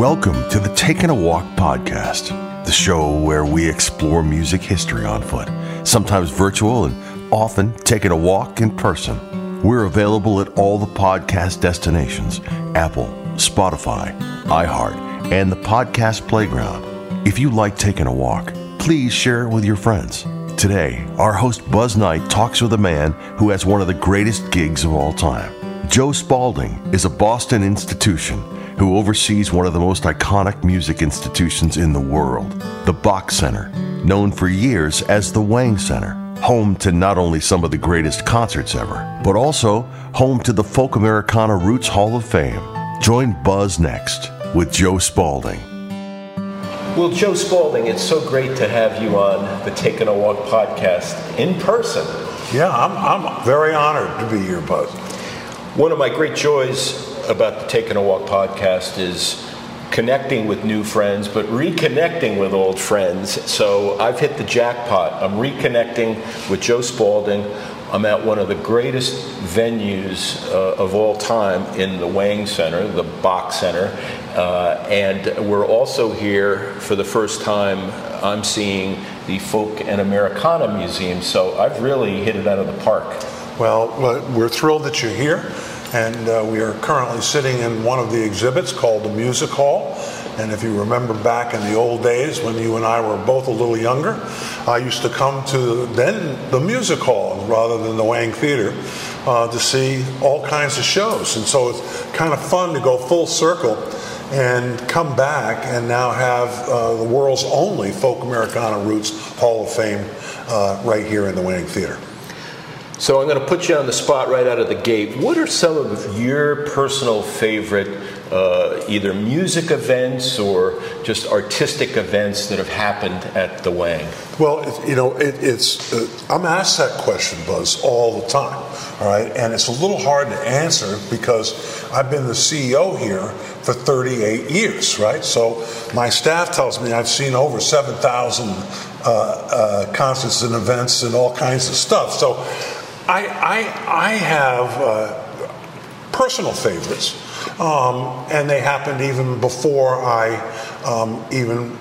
Welcome to the Taking a Walk podcast, the show where we explore music history on foot, sometimes virtual and often taking a walk in person. We're available at all the podcast destinations Apple, Spotify, iHeart, and the Podcast Playground. If you like taking a walk, please share it with your friends. Today, our host Buzz Knight talks with a man who has one of the greatest gigs of all time. Joe Spaulding is a Boston institution who oversees one of the most iconic music institutions in the world, the Boch Center, known for years as the Wang Center, home to not only some of the greatest concerts ever, but also home to the Folk Americana Roots Hall of Fame. Join Buzz next with Joe Spaulding. Well, Joe Spaulding, it's so great to have you on the Taking a Walk podcast in person. Yeah, I'm, I'm very honored to be here, Buzz. One of my great joys about the Taking a Walk podcast is connecting with new friends, but reconnecting with old friends. So I've hit the jackpot. I'm reconnecting with Joe Spaulding. I'm at one of the greatest venues uh, of all time in the Wang Center, the Boch Center. Uh, and we're also here for the first time. I'm seeing the Folk and Americana Museum. So I've really hit it out of the park. Well, we're thrilled that you're here and uh, we are currently sitting in one of the exhibits called the Music Hall. And if you remember back in the old days when you and I were both a little younger, I used to come to then the Music Hall rather than the Wang Theater uh, to see all kinds of shows. And so it's kind of fun to go full circle and come back and now have uh, the world's only Folk Americana Roots Hall of Fame uh, right here in the Wang Theater. So I'm going to put you on the spot right out of the gate. What are some of your personal favorite, uh, either music events or just artistic events that have happened at the Wang? Well, you know, it, it's uh, I'm asked that question, Buzz, all the time. All right, and it's a little hard to answer because I've been the CEO here for 38 years, right? So my staff tells me I've seen over 7,000 uh, uh, concerts and events and all kinds of stuff. So I, I, I have uh, personal favorites, um, and they happened even before I um, even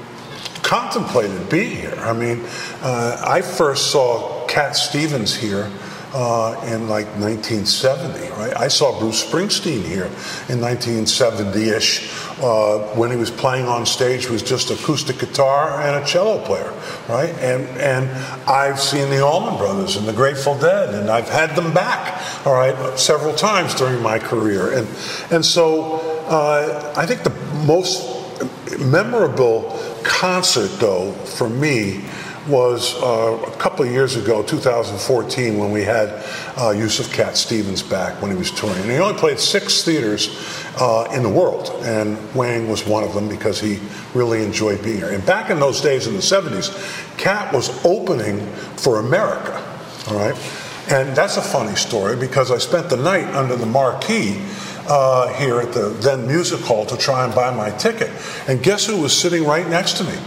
contemplated being here. I mean, uh, I first saw Cat Stevens here uh, in like 1970, right? I saw Bruce Springsteen here in 1970-ish uh, when he was playing on stage with just acoustic guitar and a cello player, right? And and I've seen the Allman Brothers and the Grateful Dead, and I've had them back, all right, several times during my career, and and so uh, I think the most memorable concert, though, for me was uh, a couple of years ago, 2014, when we had uh, Yusuf Cat Stevens back when he was touring. And he only played six theaters uh, in the world, and Wang was one of them because he really enjoyed being here. And back in those days in the 70s, Cat was opening for America, all right? And that's a funny story because I spent the night under the marquee uh, here at the then music hall to try and buy my ticket. And guess who was sitting right next to me?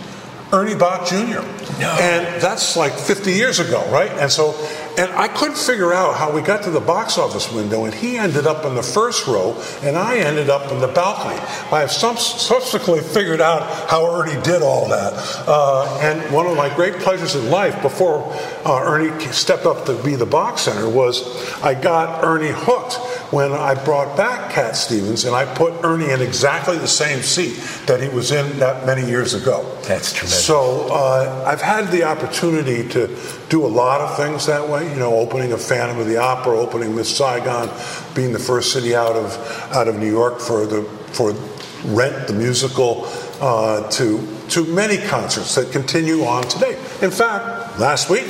Ernie Boch Jr. No. And that's like 50 years ago, right? And so, and I couldn't figure out how we got to the box office window, and he ended up in the first row, and I ended up in the balcony. I have some, subsequently figured out how Ernie did all that. Uh, and one of my great pleasures in life before uh, Ernie stepped up to be the Boch Center was I got Ernie hooked when I brought back Cat Stevens and I put Ernie in exactly the same seat that he was in that many years ago. That's tremendous. So uh, I've had the opportunity to do a lot of things that way. You know, opening a Phantom of the Opera, opening Miss Saigon, being the first city out of out of New York for the for Rent the musical, uh, to to many concerts that continue on today. In fact, last week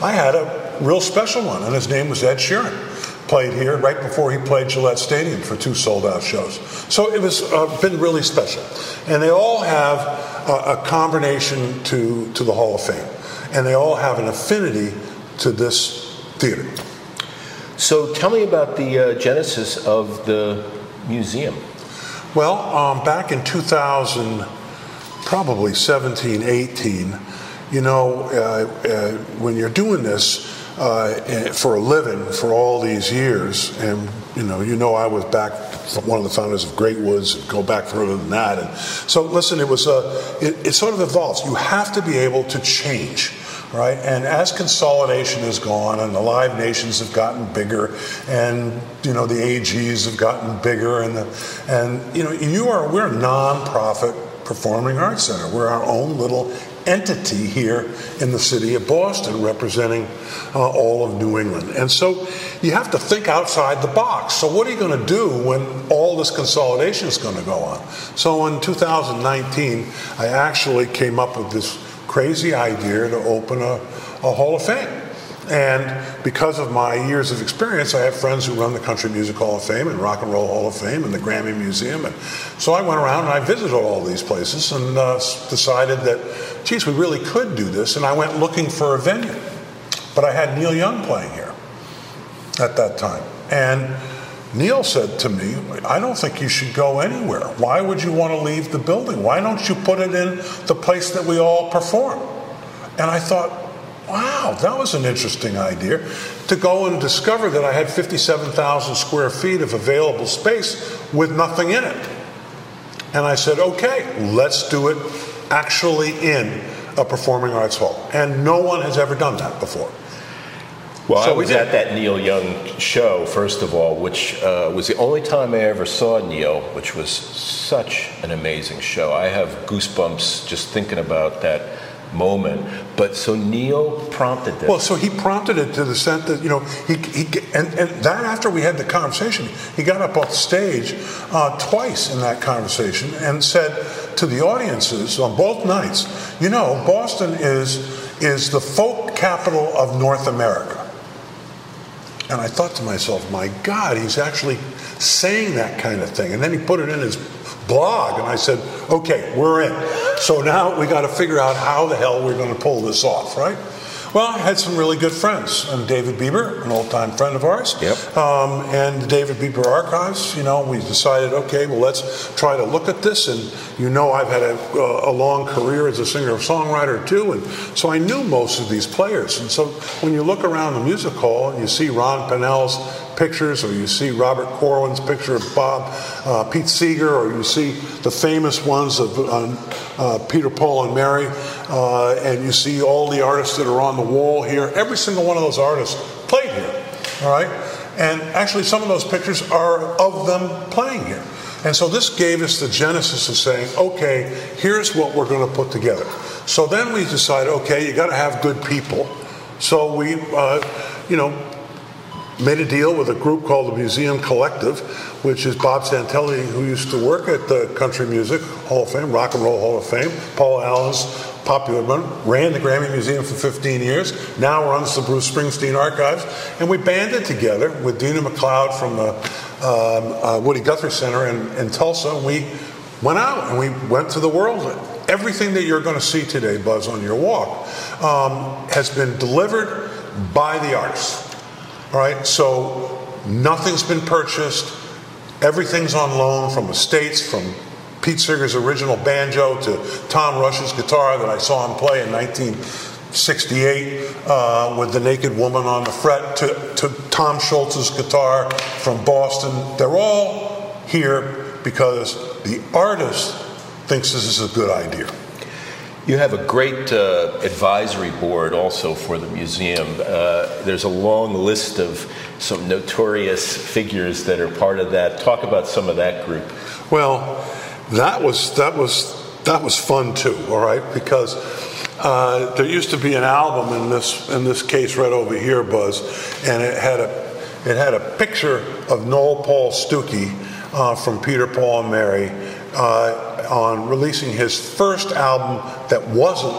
I had a real special one, and his name was Ed Sheeran played here right before he played Gillette Stadium for two sold out shows. So it was uh, been really special. And they all have a, a combination to, to the Hall of Fame. And they all have an affinity to this theater. So tell me about the uh, genesis of the museum. Well, um, back in 2000, probably 17, 18, you know, uh, uh, when you're doing this, uh, for a living for all these years. And you know, you know, I was back one of the founders of Great Woods. Go back further than that. And so, listen, it was a. It, it sort of evolves. You have to be able to change right? And as consolidation has gone and the live nations have gotten bigger and you know the AGs have gotten bigger and the and you know you are we're a non-profit performing arts center. We're our own little entity here in the city of Boston representing uh, all of New England. And so you have to think outside the box. So, what are you going to do when all this consolidation is going to go on? So, in 2019, I actually came up with this crazy idea to open a, a Hall of Fame. And because of my years of experience, I have friends who run the Country Music Hall of Fame and Rock and Roll Hall of Fame and the Grammy Museum. And so I went around and I visited all these places and uh, decided that, geez, we really could do this. And I went looking for a venue. But I had Neil Young playing here at that time. And Neil said to me, I don't think you should go anywhere. Why would you want to leave the building? Why don't you put it in the place that we all perform? And I thought, that was an interesting idea to go and discover that I had 57,000 square feet of available space with nothing in it. And I said, okay, let's do it actually in a performing arts hall. And no one has ever done that before. Well, so I was at that Neil Young show, first of all, which uh, was the only time I ever saw Neil, which was such an amazing show. I have goosebumps just thinking about that moment. But so Neil prompted this. Well, so he prompted it to the sense that you know he, he and, and that after we had the conversation, he got up off stage uh, twice in that conversation and said to the audiences on both nights, you know, Boston is is the folk capital of North America. And I thought to myself, my God, he's actually saying that kind of thing. And then he put it in his blog, and I said, okay, we're in. So now we got to figure out how the hell we're going to pull this off, right? Well, I had some really good friends. And David Bieber, an old time friend of ours. Yep. Um, and the David Bieber Archives, you know, we decided, okay, well, let's try to look at this. And you know, I've had a, a long career as a singer songwriter too. And so I knew most of these players. And so when you look around the music hall and you see Ron Pownall's pictures, or you see Robert Corwin's picture of Bob, uh, Pete Seeger, or you see the famous ones of uh, uh, Peter, Paul, and Mary. uh, and you see all the artists that are on the wall here. Every single one of those artists played here, all right? And actually, some of those pictures are of them playing here. And so this gave us the genesis of saying, okay, here's what we're going to put together. So then we decided, okay, you got to have good people. So we, uh, you know, made a deal with a group called the Museum Collective, which is Bob Santelli, who used to work at the Country Music Hall of Fame, Rock and Roll Hall of Fame, Paul Allen's popular one, ran the Grammy Museum for 15 years, now runs the Bruce Springsteen Archives, and we banded together with Deana McCloud from the um, uh, Woody Guthrie Center in, in Tulsa. We went out and we went to the world. Everything that you're going to see today, Buzz, on your walk, um, has been delivered by the artists. All right, so nothing's been purchased. Everything's on loan from estates, from Pete Seeger's original banjo to Tom Rush's guitar that I saw him play in 1968 uh, with the Naked Woman on the fret to, to Tom Scholz's guitar from Boston. They're all here because the artist thinks this is a good idea. You have a great uh, advisory board also for the museum. Uh, there's a long list of some notorious figures that are part of that. Talk about some of that group. Well, that was that was that was fun too. All right, because uh, there used to be an album in this in this case right over here, Buzz, and it had a it had a picture of Noel Paul Stookey uh, from Peter Paul and Mary uh, on releasing his first album that wasn't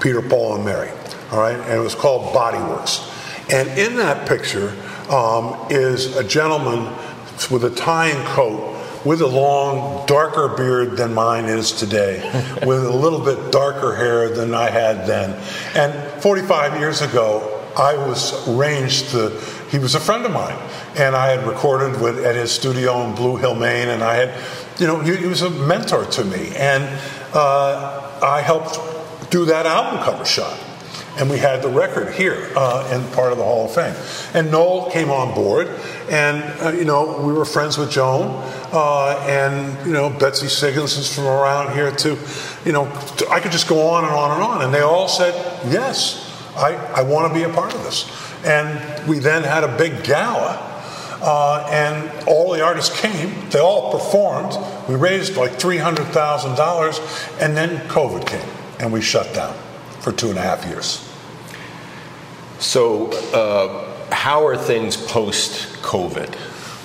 Peter Paul and Mary. All right, and it was called Bodyworks. And in that picture um, is a gentleman with a tie and coat with a long, darker beard than mine is today, with a little bit darker hair than I had then. And 45 years ago, I was arranged to, he was a friend of mine, and I had recorded with, at his studio in Blue Hill, Maine, and I had, you know, he, he was a mentor to me. And uh, I helped do that album cover shot and we had the record here uh, in part of the Hall of Fame. And Noel came on board, and uh, you know we were friends with Joan, uh, and you know Betsy Siggins is from around here too. You know I could just go on and on and on, and they all said yes, I, I want to be a part of this. And we then had a big gala. Uh, and all the artists came. They all performed. We raised like three hundred thousand dollars, and then COVID came, and we shut down for two and a half years. So, uh, how are things post COVID?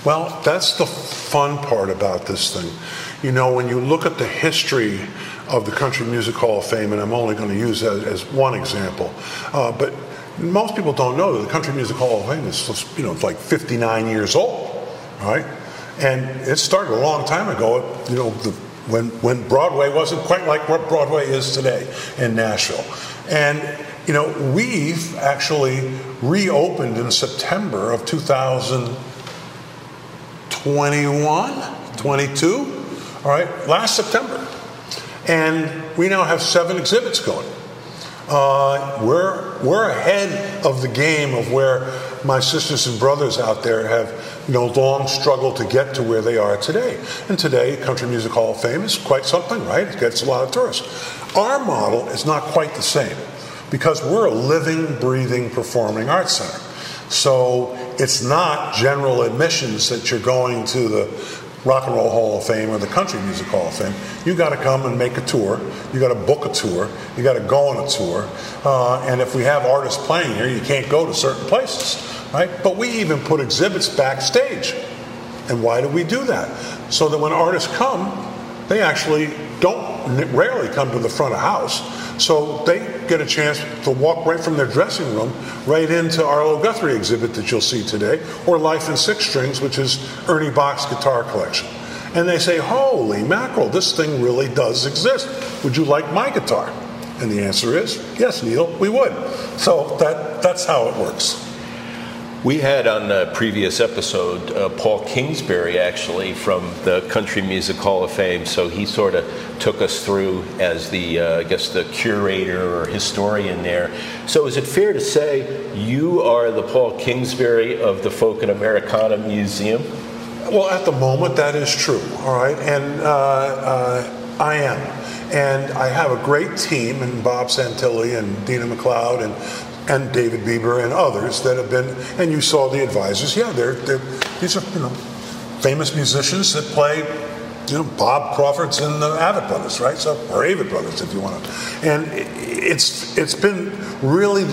Well, that's the fun part about this thing. You know, when you look at the history of the Country Music Hall of Fame, and I'm only going to use that as one example, uh, but most people don't know that the Country Music Hall of Fame is, you know, like 59 years old, right? And it started a long time ago. You know, the, when when Broadway wasn't quite like what Broadway is today in Nashville, and you know, we've actually reopened in September of 2021, 22, all right, last September. And we now have seven exhibits going. Uh, we're, we're ahead of the game of where my sisters and brothers out there have you know, long struggled to get to where they are today. And today, Country Music Hall of Fame is quite something, right? It gets a lot of tourists. Our model is not quite the same because we're a living, breathing, performing arts center. So it's not general admissions that you're going to the Rock and Roll Hall of Fame or the Country Music Hall of Fame. You got to come and make a tour. You got to book a tour. You got to go on a tour. Uh, and if we have artists playing here, you can't go to certain places, right? But we even put exhibits backstage. And why do we do that? So that when artists come, they actually don't rarely come to the front of house so they get a chance to walk right from their dressing room right into Arlo Guthrie exhibit that you'll see today, or Life in Six Strings, which is Ernie Boch's guitar collection. And they say, Holy mackerel, this thing really does exist. Would you like my guitar? And the answer is, Yes, Neil, we would. So that, that's how it works. We had on a previous episode uh, Paul Kingsbury actually from the Country Music Hall of Fame. So he sort of took us through as the, uh, I guess, the curator or historian there. So is it fair to say you are the Paul Kingsbury of the Folk and Americana Museum? Well, at the moment, that is true. All right, and uh, uh I am. And I have a great team, and Bob Santelli and Deana McCloud and and David Bieber and others that have been. And you saw the advisors. Yeah, they're, they're these are you know famous musicians that play. You know, Bob Crawford's in the Avett Brothers, right? So, or Avett Brothers, if you want to. And it's it's been really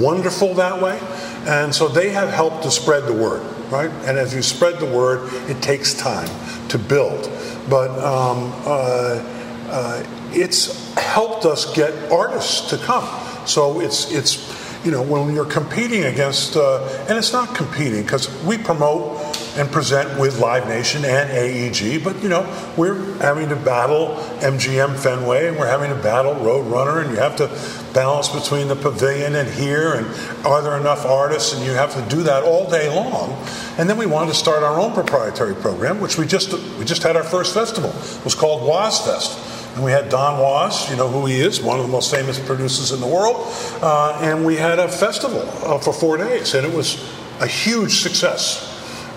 wonderful that way. And so they have helped to spread the word, right? And as you spread the word, it takes time to build. But um, uh, uh, it's helped us get artists to come. So it's it's you know when you're competing against, uh, and it's not competing because we promote and present with Live Nation and AEG, but you know we're having to battle MGM Fenway and we're having to battle Roadrunner, and you have to balance between the pavilion and here, and are there enough artists, and you have to do that all day long. And then we wanted to start our own proprietary program, which we just we just had our first festival. It was called Wozfest. And we had Don Was, you know who he is, one of the most famous producers in the world. Uh, and we had a festival uh, for four days, and it was a huge success.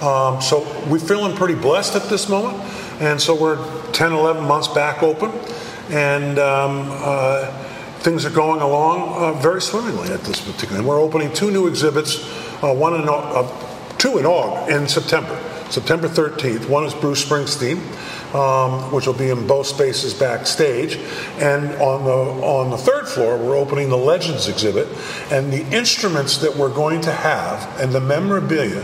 Um, so we're feeling pretty blessed at this moment. And so we're 10, 11 months back open. And um, uh, things are going along uh, very swimmingly at this particular. And we're opening two new exhibits, uh, one in, uh, two in August, in September. September 13th. One is Bruce Springsteen, um, which will be in both spaces backstage. And on the, on the third floor, we're opening the Legends exhibit. And the instruments that we're going to have and the memorabilia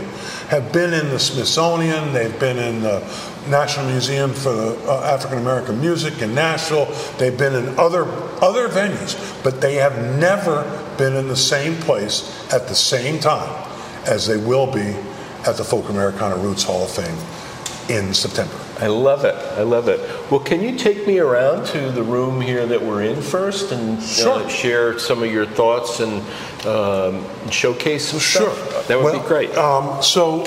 have been in the Smithsonian, they've been in the National Museum for uh, African American Music in Nashville, they've been in other, other venues, but they have never been in the same place at the same time as they will be at the Folk Americana Roots Hall of Fame in September. I love it. I love it. Well, can you take me around to the room here that we're in first and sure. uh, share some of your thoughts and um, showcase some sure. stuff? That would well, be great. Um, so,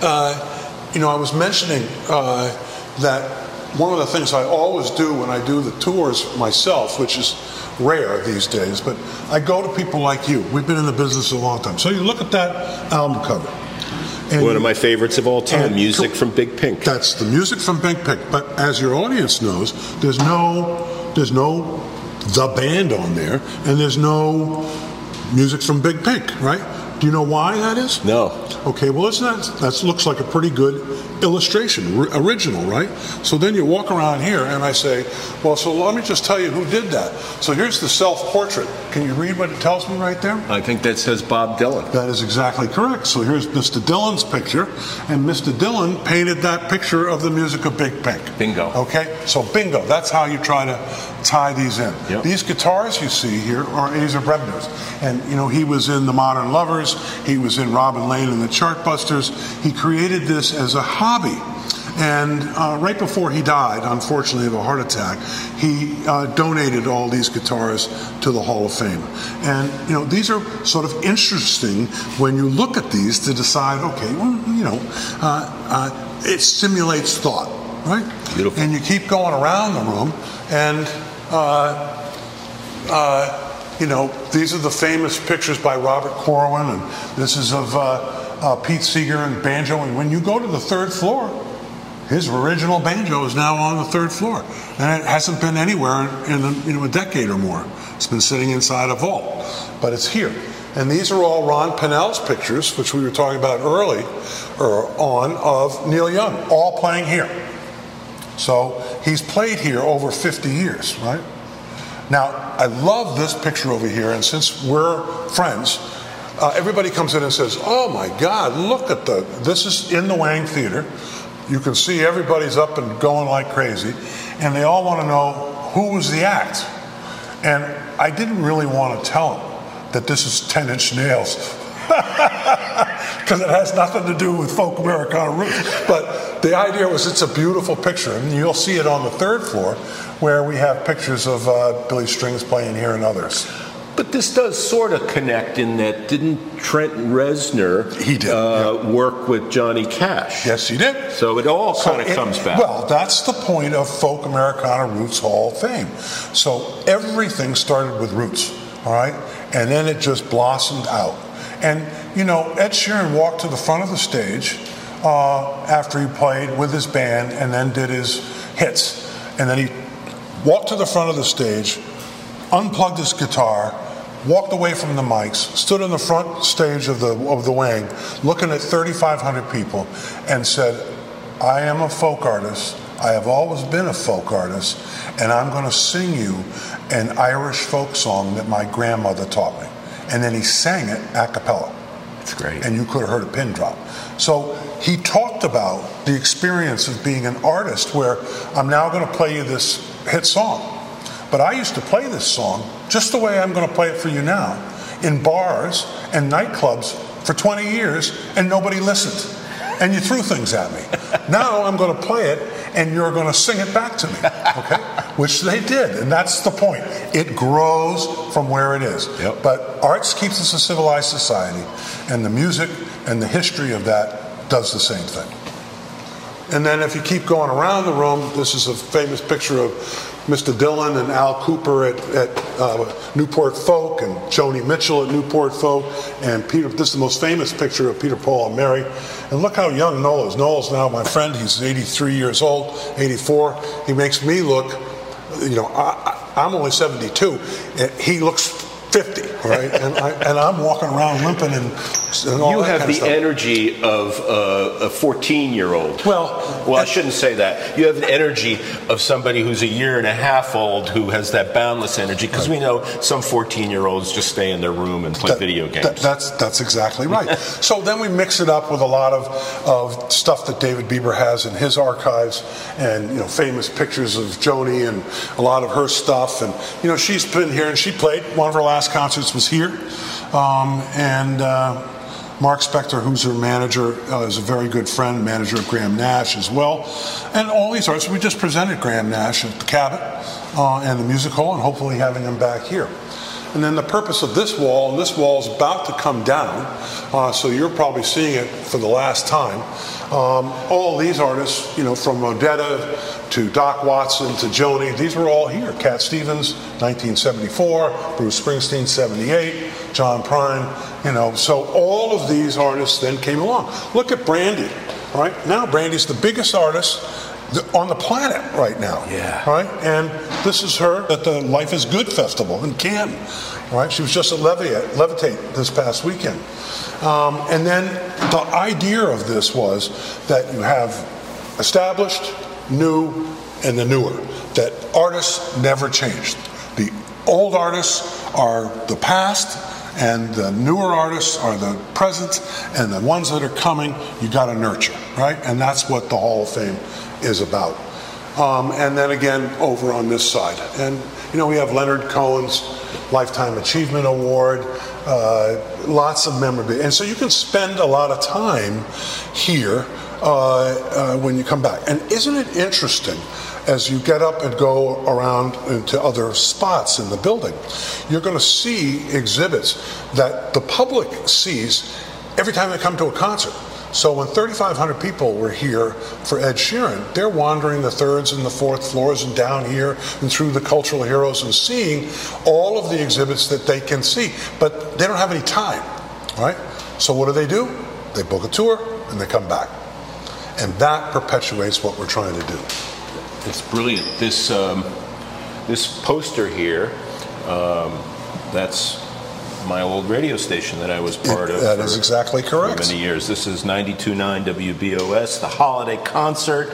uh, you know, I was mentioning uh, that one of the things I always do when I do the tours myself, which is rare these days, but I go to people like you. We've been in the business a long time. So you look at that album cover. And One of my favorites of all time, music from Big Pink. That's the music from Big Pink. But as your audience knows, there's no there's no the band on there, and there's no music from Big Pink, right? Do you know why that is? No. Okay, well, it's not. that that looks like a pretty good illustration, original, right? So then you walk around here, and I say, well, so let me just tell you who did that. So here's the self-portrait. Can you read what it tells me right there? I think that says Bob Dylan. That is exactly correct. So here's Mr. Dylan's picture, and Mr. Dylan painted that picture of the music of Big Pink. Bingo. Okay, so bingo. That's how you try to tie these in. Yep. These guitars you see here are Asa Brebner's, and you know he was in the Modern Lovers. He was in Robin Lane and the Chartbusters. He created this as a hobby. And uh, right before he died, unfortunately, of a heart attack, he uh, donated all these guitars to the Hall of Fame. And, you know, these are sort of interesting when you look at these to decide, okay, well, you know, uh, uh it stimulates thought, right? Beautiful. And you keep going around the room, and, uh, uh, you know, these are the famous pictures by Robert Corwin, and this is of Uh, Pete Seeger and banjo. And when you go to the third floor, his original banjo is now on the third floor, and it hasn't been anywhere in a, you know, a decade or more. It's been sitting inside a vault, but it's here. And these are all Ron Pennell's pictures, which we were talking about early or on of Neil Young, all playing here. So he's played here over 50 years, right? Now, I love this picture over here, and since we're friends, uh, everybody comes in and says, "Oh my God, look at the! This is in the Wang Theater. You can see everybody's up and going like crazy, and they all want to know who was the act." And I didn't really want to tell them that this is Ten Inch Nails, because it has nothing to do with folk Americana roots. But the idea was it's a beautiful picture, and you'll see it on the third floor, where we have pictures of uh, Billy Strings playing here and others. But this does sort of connect in that didn't Trent Reznor he did uh, yeah. work with Johnny Cash? Yes, he did. So it all kind of comes back. Well, that's the point of Folk Americana Roots Hall of Fame. So everything started with roots, all right, and then it just blossomed out. And you know, Ed Sheeran walked to the front of the stage uh, after he played with his band and then did his hits, and then he walked to the front of the stage, unplugged his guitar, walked away from the mics, stood on the front stage of the of the Wang, looking at 3,500 people, and said, "I am a folk artist. I have always been a folk artist, and I'm going to sing you an Irish folk song that my grandmother taught me." And then he sang it a cappella. That's great. And you could have heard a pin drop. So he talked about the experience of being an artist where I'm now going to play you this hit song. But I used to play this song just the way I'm going to play it for you now in bars and nightclubs for 20 years and nobody listened. And you threw things at me. now I'm going to play it and you're going to sing it back to me. Okay? Which they did. And that's the point. It grows from where it is. Yep. But arts keeps us a civilized society, and the music and the history of that does the same thing. And then if you keep going around the room, this is a famous picture of Mr. Dylan and Al Kooper at, at uh, Newport Folk and Joni Mitchell at Newport Folk. And Peter, this is the most famous picture of Peter, Paul, and Mary. And look how young Noel is. Noel's now my friend. He's 83 years old, 84. He makes me look, you know, I, I'm only 72. And he looks 50, right? and, I, and I'm walking around limping and, You have the energy of uh, a 14 year old. Well, well, I shouldn't say that. You have the energy of somebody who's a year and a half old who has that boundless energy because we know some 14 year olds just stay in their room and play That- video games. that- that's that's exactly right. so then we mix it up with a lot of, of stuff that David Bieber has in his archives, and you know famous pictures of Joni and a lot of her stuff. And you know she's been here and she played. One of her last concerts was here, um, and. Uh, Mark Spector, who's her manager, uh, is a very good friend, manager of Graham Nash as well. And all these artists, we just presented Graham Nash at the Cabot uh, and the Music Hall, and hopefully having him back here. And then the purpose of this wall, and this wall is about to come down, uh, so you're probably seeing it for the last time. Um, all these artists, you know, from Odetta to Doc Watson to Joni, these were all here. Cat Stevens, 1974, Bruce Springsteen, 78, John Prine, you know, so all of these artists then came along. Look at Brandi, right? Now Brandi's the biggest artist on the planet right now. Yeah. Right? And this is her at the Life is Good Festival in Canton. Right? She was just at Levitate, Levitate this past weekend. Um, and then the idea of this was that you have established, new, and the newer. That artists never changed. The old artists are the past, and the newer artists are the present, and the ones that are coming, you got to nurture, right? And that's what the Hall of Fame is about. Um, and then again, over on this side. And, you know, we have Leonard Cohen's Lifetime Achievement Award, uh, lots of memorabilia. And so you can spend a lot of time here uh, uh, when you come back. And isn't it interesting? As you get up and go around into other spots in the building, you're going to see exhibits that the public sees every time they come to a concert. So when 3,500 people were here for Ed Sheeran, they're wandering the thirds and the fourth floors and down here and through the cultural heroes and seeing all of the exhibits that they can see. But they don't have any time, right? So what do they do? They book a tour and they come back. And that perpetuates what we're trying to do. It's brilliant. This um, this poster here, um, that's my old radio station that I was part of. that for- is exactly correct. For many years. This is 92.9 WBOS, the holiday concert,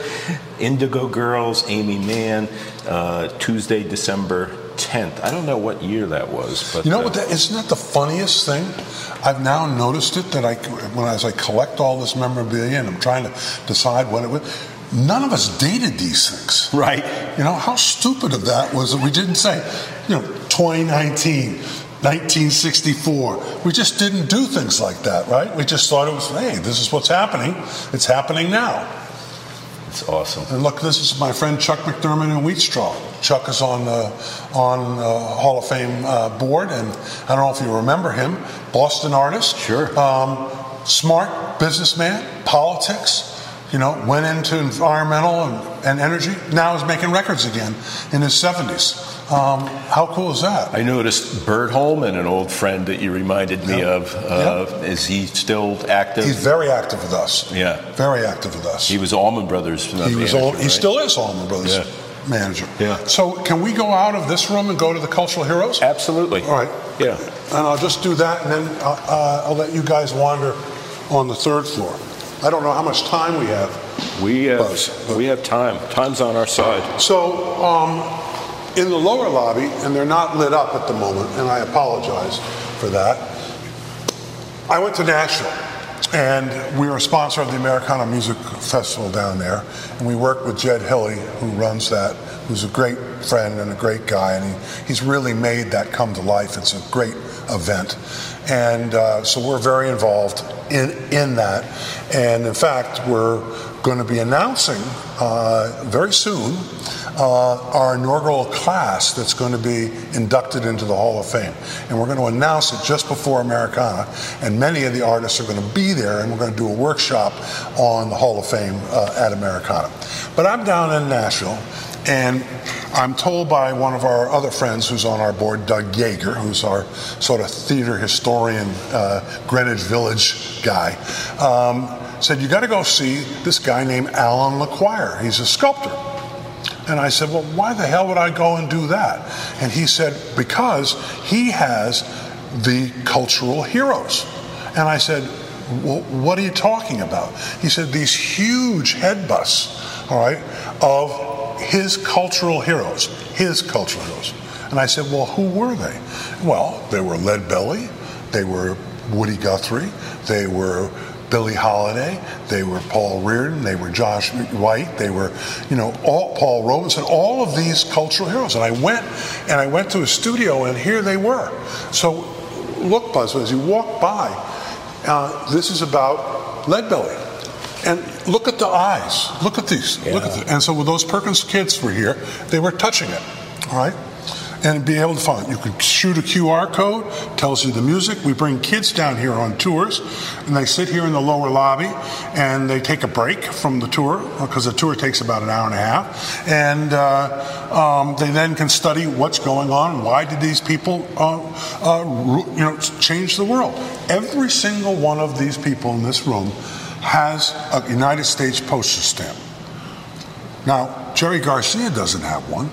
Indigo Girls, Aimee Mann, uh, Tuesday, December 10th. I don't know what year that was, but You know uh, what? That, isn't that the funniest thing? I've now noticed it that I, when as I collect all this memorabilia and I'm trying to decide what it was, none of us dated these things. Right. You know how stupid of that was that we didn't say, you know, 2019. 1964. We just didn't do things like that, right? We just thought it was, hey, this is what's happening. It's happening now. It's awesome. And look, this is my friend Chuck McDermott in Wheatstraw. Chuck is on the on the Hall of Fame uh, board, and I don't know if you remember him. Boston artist, Sure. Um, smart businessman, politics. You know, went into environmental and, and energy. Now is making records again in his seventies. Um, how cool is that? I noticed Bert Holman, an old friend that you reminded me Yeah. of. Uh, Is he still active? He's very active with us. yeah. Very active with us. He was Allman Brothers. He was manager, he still is Allman Brothers. Yeah. manager. Yeah. So can we go out of this room and go to the cultural heroes? Absolutely. All right. Yeah. And I'll just do that, and then uh, uh, I'll let you guys wander on the third floor. I don't know how much time we have. We have, Buzz, we have time. Time's on our side. So, um, in the lower lobby, and they're not lit up at the moment, and I apologize for that. I went to Nashville, and we are a sponsor of the Americana Music Festival down there, and we work with Jed Hilly, who runs that, who's a great friend and a great guy, and he, he's really made that come to life. It's a great event, and uh, so we're very involved in in that, and in fact, we're going to be announcing uh, very soon uh, our inaugural class that's going to be inducted into the Hall of Fame. And we're going to announce it just before Americana. And many of the artists are going to be there, and we're going to do a workshop on the Hall of Fame uh, at Americana. But I'm down in Nashville. And I'm told by one of our other friends who's on our board, Doug Yeager, who's our sort of theater historian, uh, Greenwich Village guy, um, said, You got to go see this guy named Alan LeQuire. He's a sculptor. And I said, Well, why the hell would I go and do that? And he said, Because he has the cultural heroes. And I said, well, What are you talking about? He said, These huge head busts, all right, of his cultural heroes, his cultural heroes. And I said, Well, who were they? Well, they were Lead Belly, they were Woody Guthrie, they were Billie Holiday, they were Paul Reardon, they were Josh White, they were, you know, all Paul Robeson, all of these cultural heroes. And I went and I went to a studio and here they were. So look, Buzz, as you walk by, uh, this is about Lead Belly. And look at the eyes. Look at these. Yeah. Look at this. And so when those Perkins kids were here, they were touching it. All right? And be able to find. You can shoot a QR code, tells you the music. We bring kids down here on tours, and they sit here in the lower lobby, and they take a break from the tour because the tour takes about an hour and a half, and uh, um, they then can study what's going on. Why did these people, uh, uh, you know, change the world? Every single one of these people in this room has a United States postage stamp. Now, Jerry Garcia doesn't have one.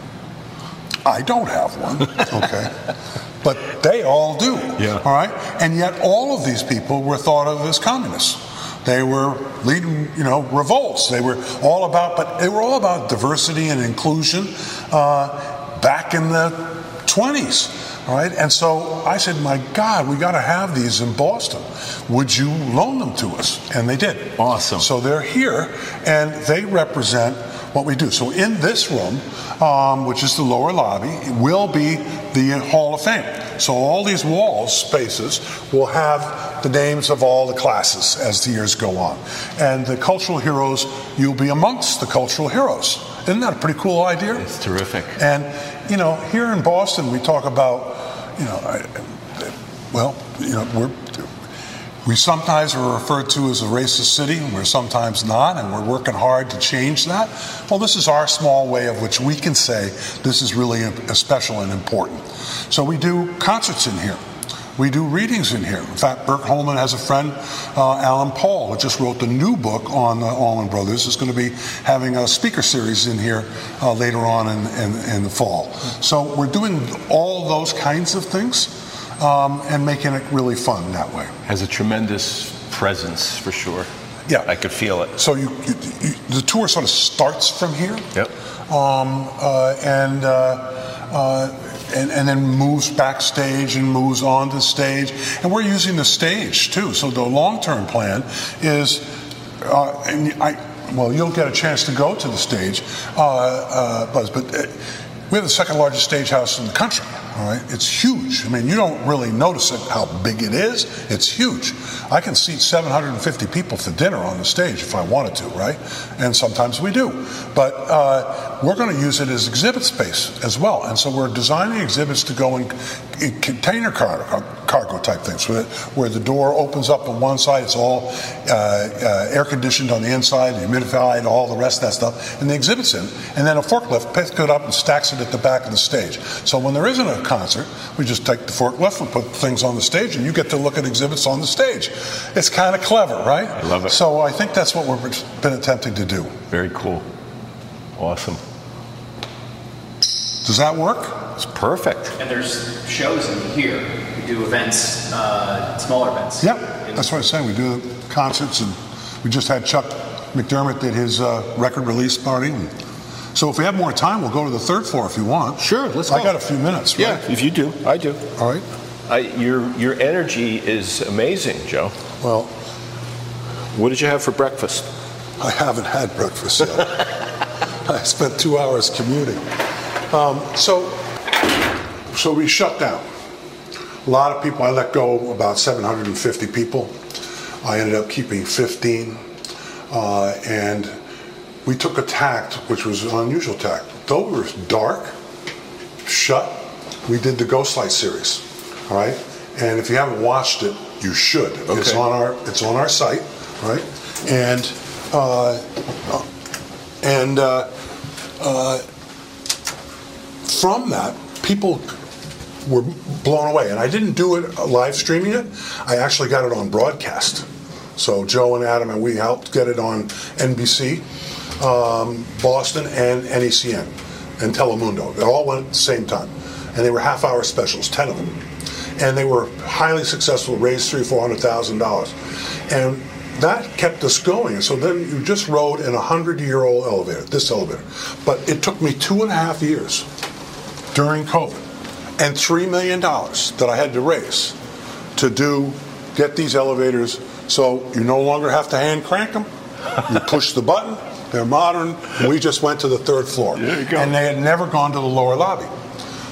I don't have one, okay? but they all do, yeah. all right? And yet all of these people were thought of as communists. They were leading, you know, revolts. They were all about, but they were all about diversity and inclusion uh, back in the 20s. All right, and so I said, "My God, we got to have these in Boston. Would you loan them to us?" And they did. Awesome. So they're here, and they represent what we do. So in this room, um, which is the lower lobby, will be the Hall of Fame. So all these wall spaces will have the names of all the classes as the years go on. And the cultural heroes, you'll be amongst the cultural heroes. Isn't that a pretty cool idea? It's terrific. And, you know, here in Boston, we talk about, you know, I, well, you know, we're we sometimes are referred to as a racist city, and we're sometimes not, and we're working hard to change that. Well, this is our small way of which we can say this is really special and important. So we do concerts in here. We do readings in here. In fact, Bert Holman has a friend, uh, Alan Paul, who just wrote the new book on the Allman Brothers. Is going to be having a speaker series in here uh, later on in, in, in the fall. So we're doing all those kinds of things um, and making it really fun that way. Has a tremendous presence for sure. Yeah, I could feel it. So you, you, you the tour sort of starts from here. Yep. Um, uh, and. Uh, uh, and, and, then moves backstage and moves on to stage. And we're using the stage too. So the long term plan is, uh, and I, well, you'll get a chance to go to the stage, uh, uh, Buzz, but uh, we have the second largest stage house in the country. All right, it's huge. I mean, you don't really notice it how big it is. It's huge. I can seat 750 people for dinner on the stage if I wanted to, right? And sometimes we do. But uh, we're going to use it as exhibit space as well. And so we're designing exhibits to go in, in container cargo, cargo type things, where, where, the door opens up on one side, it's all uh, uh, air conditioned on the inside, humidified, all the rest of that stuff, and the exhibit's in. And then a forklift picks it up and stacks it at the back of the stage. So when there isn't a concert, we just take the forklift and put things on the stage, and you get to look at exhibits on the stage. It's kind of clever, right? I love it. So I think that's what we've been attempting to do. Very cool. Awesome. Does that work? It's perfect. And there's shows in here. We do events, uh, smaller events. Yep, that's what I'm saying. We do concerts, and we just had Chuck McDermott did his uh, record release party. And so if we have more time, we'll go to the third floor if you want. Sure, let's I go. got a few minutes. Right? Yeah, if you do, I do. All right. I, your your energy is amazing, Joe. Well, what did you have for breakfast? I haven't had breakfast yet. I spent two hours commuting. Um, so, so we shut down. A lot of people. I let go about 750 people. I ended up keeping 15, uh, and we took a tact which was an unusual tact. Though we were dark, shut, we did the Ghost Light series. All right, and if you haven't watched it, you should. It's on our it's on our site, right? And uh, uh, and uh, uh, from that, people were blown away. And I didn't do it uh, live streaming it. I actually got it on broadcast. So Joe and Adam and we helped get it on NBC, um, Boston, and NECN, and Telemundo. They all went at the same time, and they were half-hour specials, ten of them, and they were highly successful. Raised three, four hundred thousand dollars, and that kept us going. So then you just rode in a hundred-year-old elevator, this elevator, but it took me two and a half years during COVID and $3 million that I had to raise to do, get these elevators so you no longer have to hand crank them. You push the button, they're modern. We just went to the third floor. And they had never gone to the lower lobby.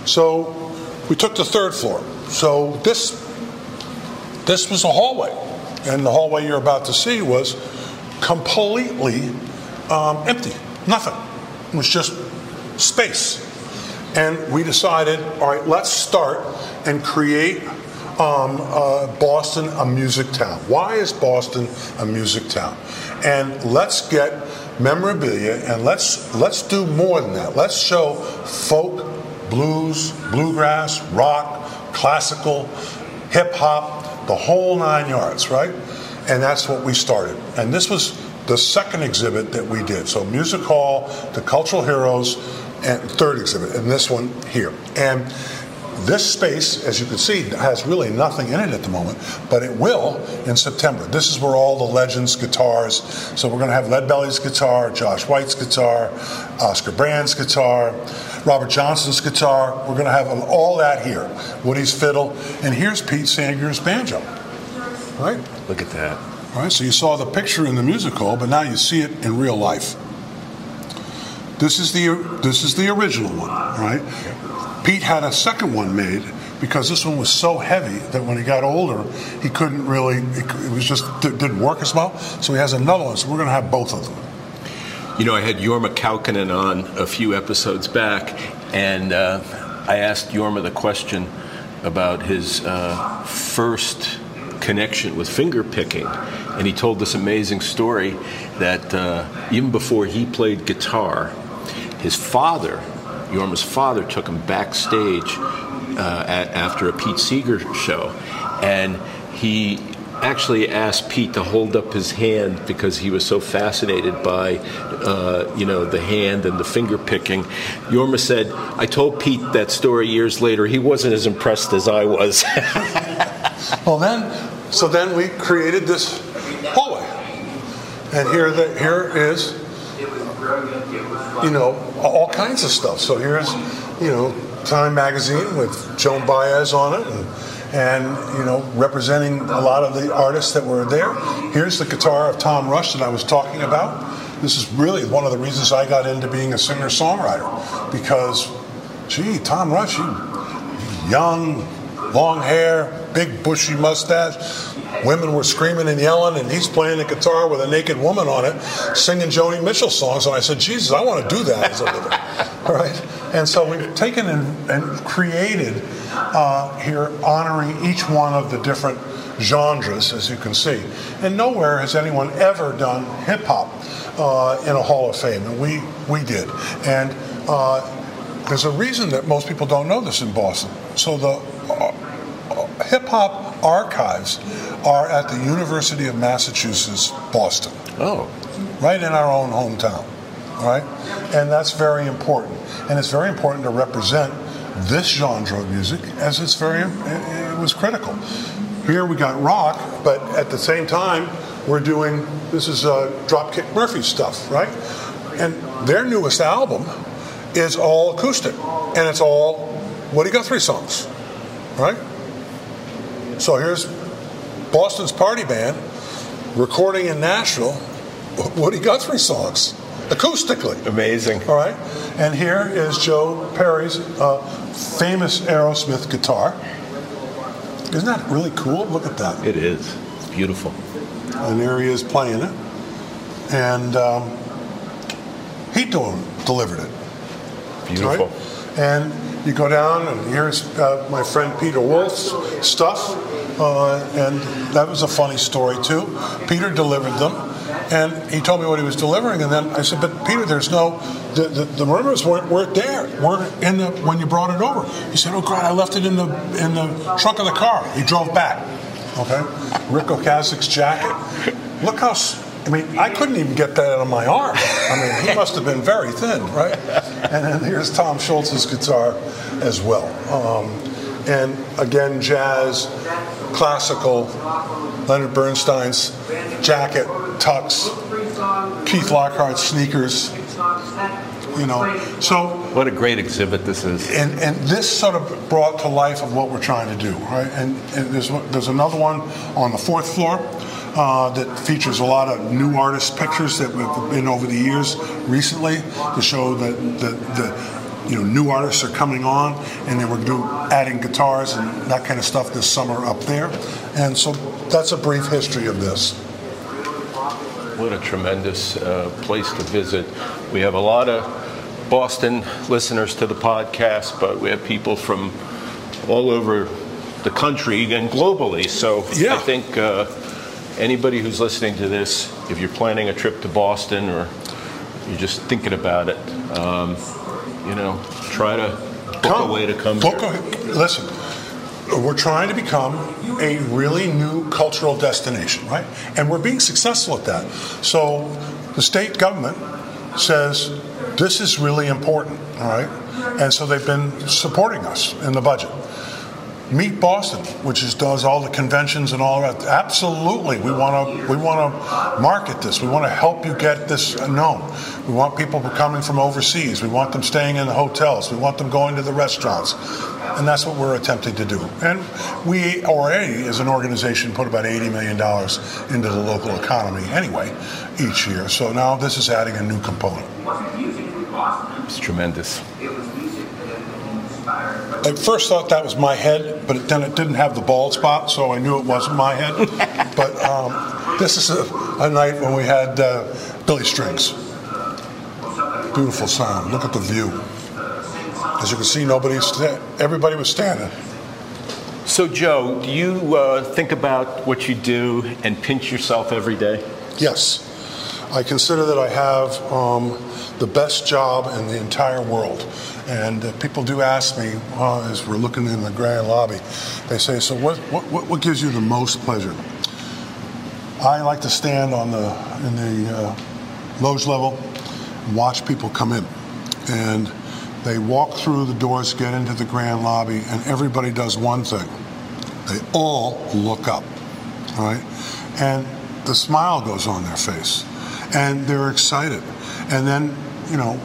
So we took the third floor. So this, this was a hallway. And the hallway you're about to see was completely um, empty. Nothing. It was just space. And we decided, all right, let's start and create um, uh, Boston a music town. Why is Boston a music town? And let's get memorabilia and let's let's do more than that. Let's show folk, blues, bluegrass, rock, classical, hip hop, the whole nine yards, right? And that's what we started. And this was the second exhibit that we did. So Music Hall, the Cultural Heroes, and third exhibit, and this one here. And this space, as you can see, has really nothing in it at the moment, but it will in September. This is where all the legends guitars. So we're going to have Lead Belly's guitar, Josh White's guitar, Oscar Brand's guitar, Robert Johnson's guitar. We're going to have all that here. Woody's fiddle, and here's Pete Seeger's banjo. Right? Look at that. All right, so you saw the picture in the music hall, but now you see it in real life. This is the this is the original one, right? Pete had a second one made because this one was so heavy that when he got older, he couldn't really. It, was just it didn't work as well. So he has another one. So we're going to have both of them. You know, I had Jorma Kaukonen on a few episodes back, and uh, I asked Jorma the question about his uh, first connection with finger picking, and he told this amazing story that uh, even before he played guitar, his father, Jorma's father, took him backstage uh, at, after a Pete Seeger show, and he actually asked Pete to hold up his hand because he was so fascinated by, uh, you know, the hand and the finger picking. Yorma said, "I told Pete that story years later. He wasn't as impressed as I was." well, then, so then we created this hallway, and here, the, here is, you know, all kinds of stuff. So here's, you know, Time magazine with Joan Baez on it, and, and you know, representing a lot of the artists that were there. Here's the guitar of Tom Rush that I was talking about. This is really one of the reasons I got into being a singer-songwriter because, gee, Tom Rush, young, long hair, big bushy mustache. Women were screaming and yelling, and he's playing the guitar with a naked woman on it, singing Joni Mitchell songs. And I said, Jesus, I want to do that as a living. All right? And so we've taken and, and created uh, here, honoring each one of the different genres, as you can see. And nowhere has anyone ever done hip hop uh, in a Hall of Fame, and we, we did. And uh, there's a reason that most people don't know this in Boston. So the uh, hip hop archives are at the University of Massachusetts, Boston. Oh. Right in our own hometown. Right? And that's very important. And it's very important to represent this genre of music as it's very, it, was critical. Here we got rock, but at the same time, we're doing, this is uh, Dropkick Murphy stuff, right? And their newest album is all acoustic, and it's all Woody Guthrie songs, right? So here's Boston's Party Band recording in Nashville Woody Guthrie songs acoustically. Amazing. All right. And here is Joe Perry's uh, famous Aerosmith guitar. Isn't that really cool? Look at that. It is. It's beautiful. And here he is playing it. And um, he del- delivered it. Beautiful. Right? And you go down, and here's uh, my friend Peter Wolf's stuff. Uh, and that was a funny story, too. Peter delivered them. And he told me what he was delivering, and then I said, "But Peter, there's no the the, the weren't, weren't there, weren't in the when you brought it over." He said, "Oh God, I left it in the in the trunk of the car." He drove back. Okay, Ric Ocasek's jacket. Look how. I mean, I couldn't even get that out of my arm. I mean, he must have been very thin, right? And then here's Tom Scholz's guitar as well. Um, and again, jazz, classical, Leonard Bernstein's jacket, tux, Keith Lockhart's sneakers. You know, so What a great exhibit this is. and and this sort of brought to life of what we're trying to do, right? And, and there's there's another one on the fourth floor uh, that features a lot of new artist pictures that have been over the years recently to show that the, the you know new artists are coming on, and they were do, adding guitars and that kind of stuff this summer up there. And so that's a brief history of this. What a tremendous uh, place to visit. We have a lot of Boston listeners to the podcast, but we have people from all over the country and globally. So Yeah. I think uh, anybody who's listening to this, if you're planning a trip to Boston or you're just thinking about it, um, you know, try to book a way to come Book here. a- listen, we're trying to become a really new cultural destination, right? And we're being successful at that. So the state government says this is really important, all right? And so they've been supporting us in the budget. Meet Boston, which is, does all the conventions and all that. Absolutely, we want to we want to market this. We want to help you get this known. We want people coming from overseas. We want them staying in the hotels. We want them going to the restaurants, and that's what we're attempting to do. And we already, as an organization, put about eighty million dollars into the local economy anyway each year. So now this is adding a new component. It's tremendous. I first thought that was my head, but then it didn't have the bald spot, so I knew it wasn't my head. but um, this is a, a night when we had uh, Billy Strings. Beautiful sound. Look at the view. As you can see, nobody's sta- everybody was standing. So, Joe, do you uh, think about what you do and pinch yourself every day? Yes, I consider that I have um, the best job in the entire world. And uh, people do ask me uh, as we're looking in the grand lobby, they say, "So what, what, what- what gives you the most pleasure?" I like to stand on the in the uh, loge level and watch people come in, and they walk through the doors, get into the grand lobby, and everybody does one thing: they all look up, right? and the smile goes on their face, and they're excited, and then you know,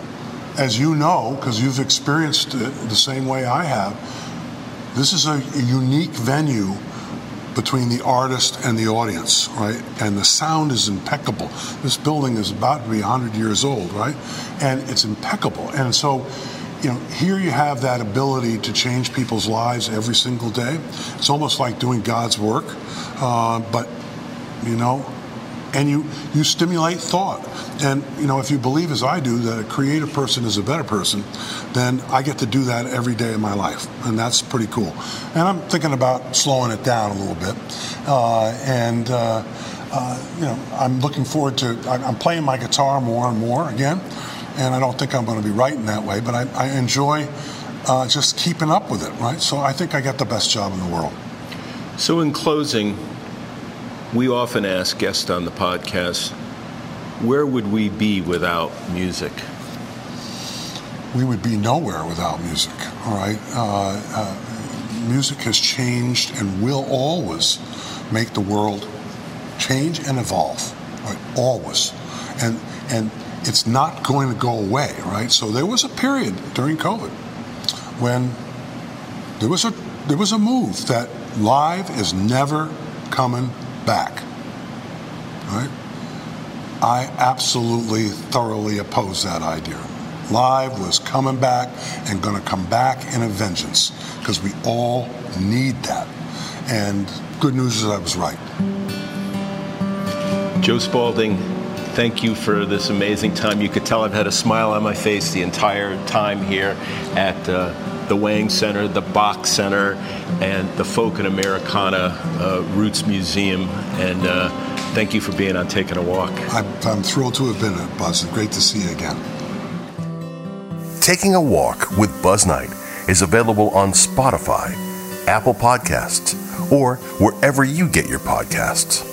as you know, because you've experienced it the same way I have, this is a, a unique venue between the artist and the audience, right? And the sound is impeccable. This building is about to be 100 years old, right? And it's impeccable. And so, you know, here you have that ability to change people's lives every single day. It's almost like doing God's work, uh, but, you know, and you, you stimulate thought. And, you know, if you believe as I do that a creative person is a better person, then I get to do that every day of my life. And that's pretty cool. And I'm thinking about slowing it down a little bit. Uh, and, uh, uh, you know, I'm looking forward to, I'm playing my guitar more and more again. And I don't think I'm going to be writing that way, but I, I enjoy uh, just keeping up with it, right? So I think I got the best job in the world. So, in closing, we often ask guests on the podcast, where would we be without music? We would be nowhere without music, all right? Uh, uh, music has changed and will always make the world change and evolve, right? Always. And, and it's not going to go away, right? So there was a period during COVID when there was a, there was a move that live is never coming back, right? I absolutely thoroughly oppose that idea. Live was coming back and going to come back in a vengeance because we all need that. And good news is I was right. Joe Spaulding, thank you for this amazing time. You could tell I've had a smile on my face the entire time here at uh, the Wang Center, the Boch Center, and the Folk and Americana uh, Roots Museum. And uh, thank you for being on Taking a Walk. I'm, I'm thrilled to have been it, Buzz. Great to see you again. Taking a Walk with Buzz Knight is available on Spotify, Apple Podcasts, or wherever you get your podcasts.